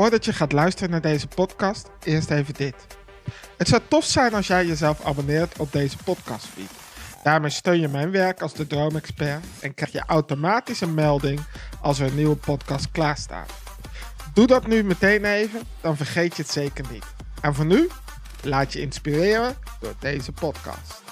Voordat je gaat luisteren naar deze podcast, eerst even dit. Het zou tof zijn als jij jezelf abonneert op deze podcastfeed. Daarmee steun je mijn werk als de Droomexpert en krijg je automatisch een melding als er een nieuwe podcast klaar staat. Doe dat nu meteen even, dan vergeet je het zeker niet. En voor nu, laat je inspireren door deze podcast.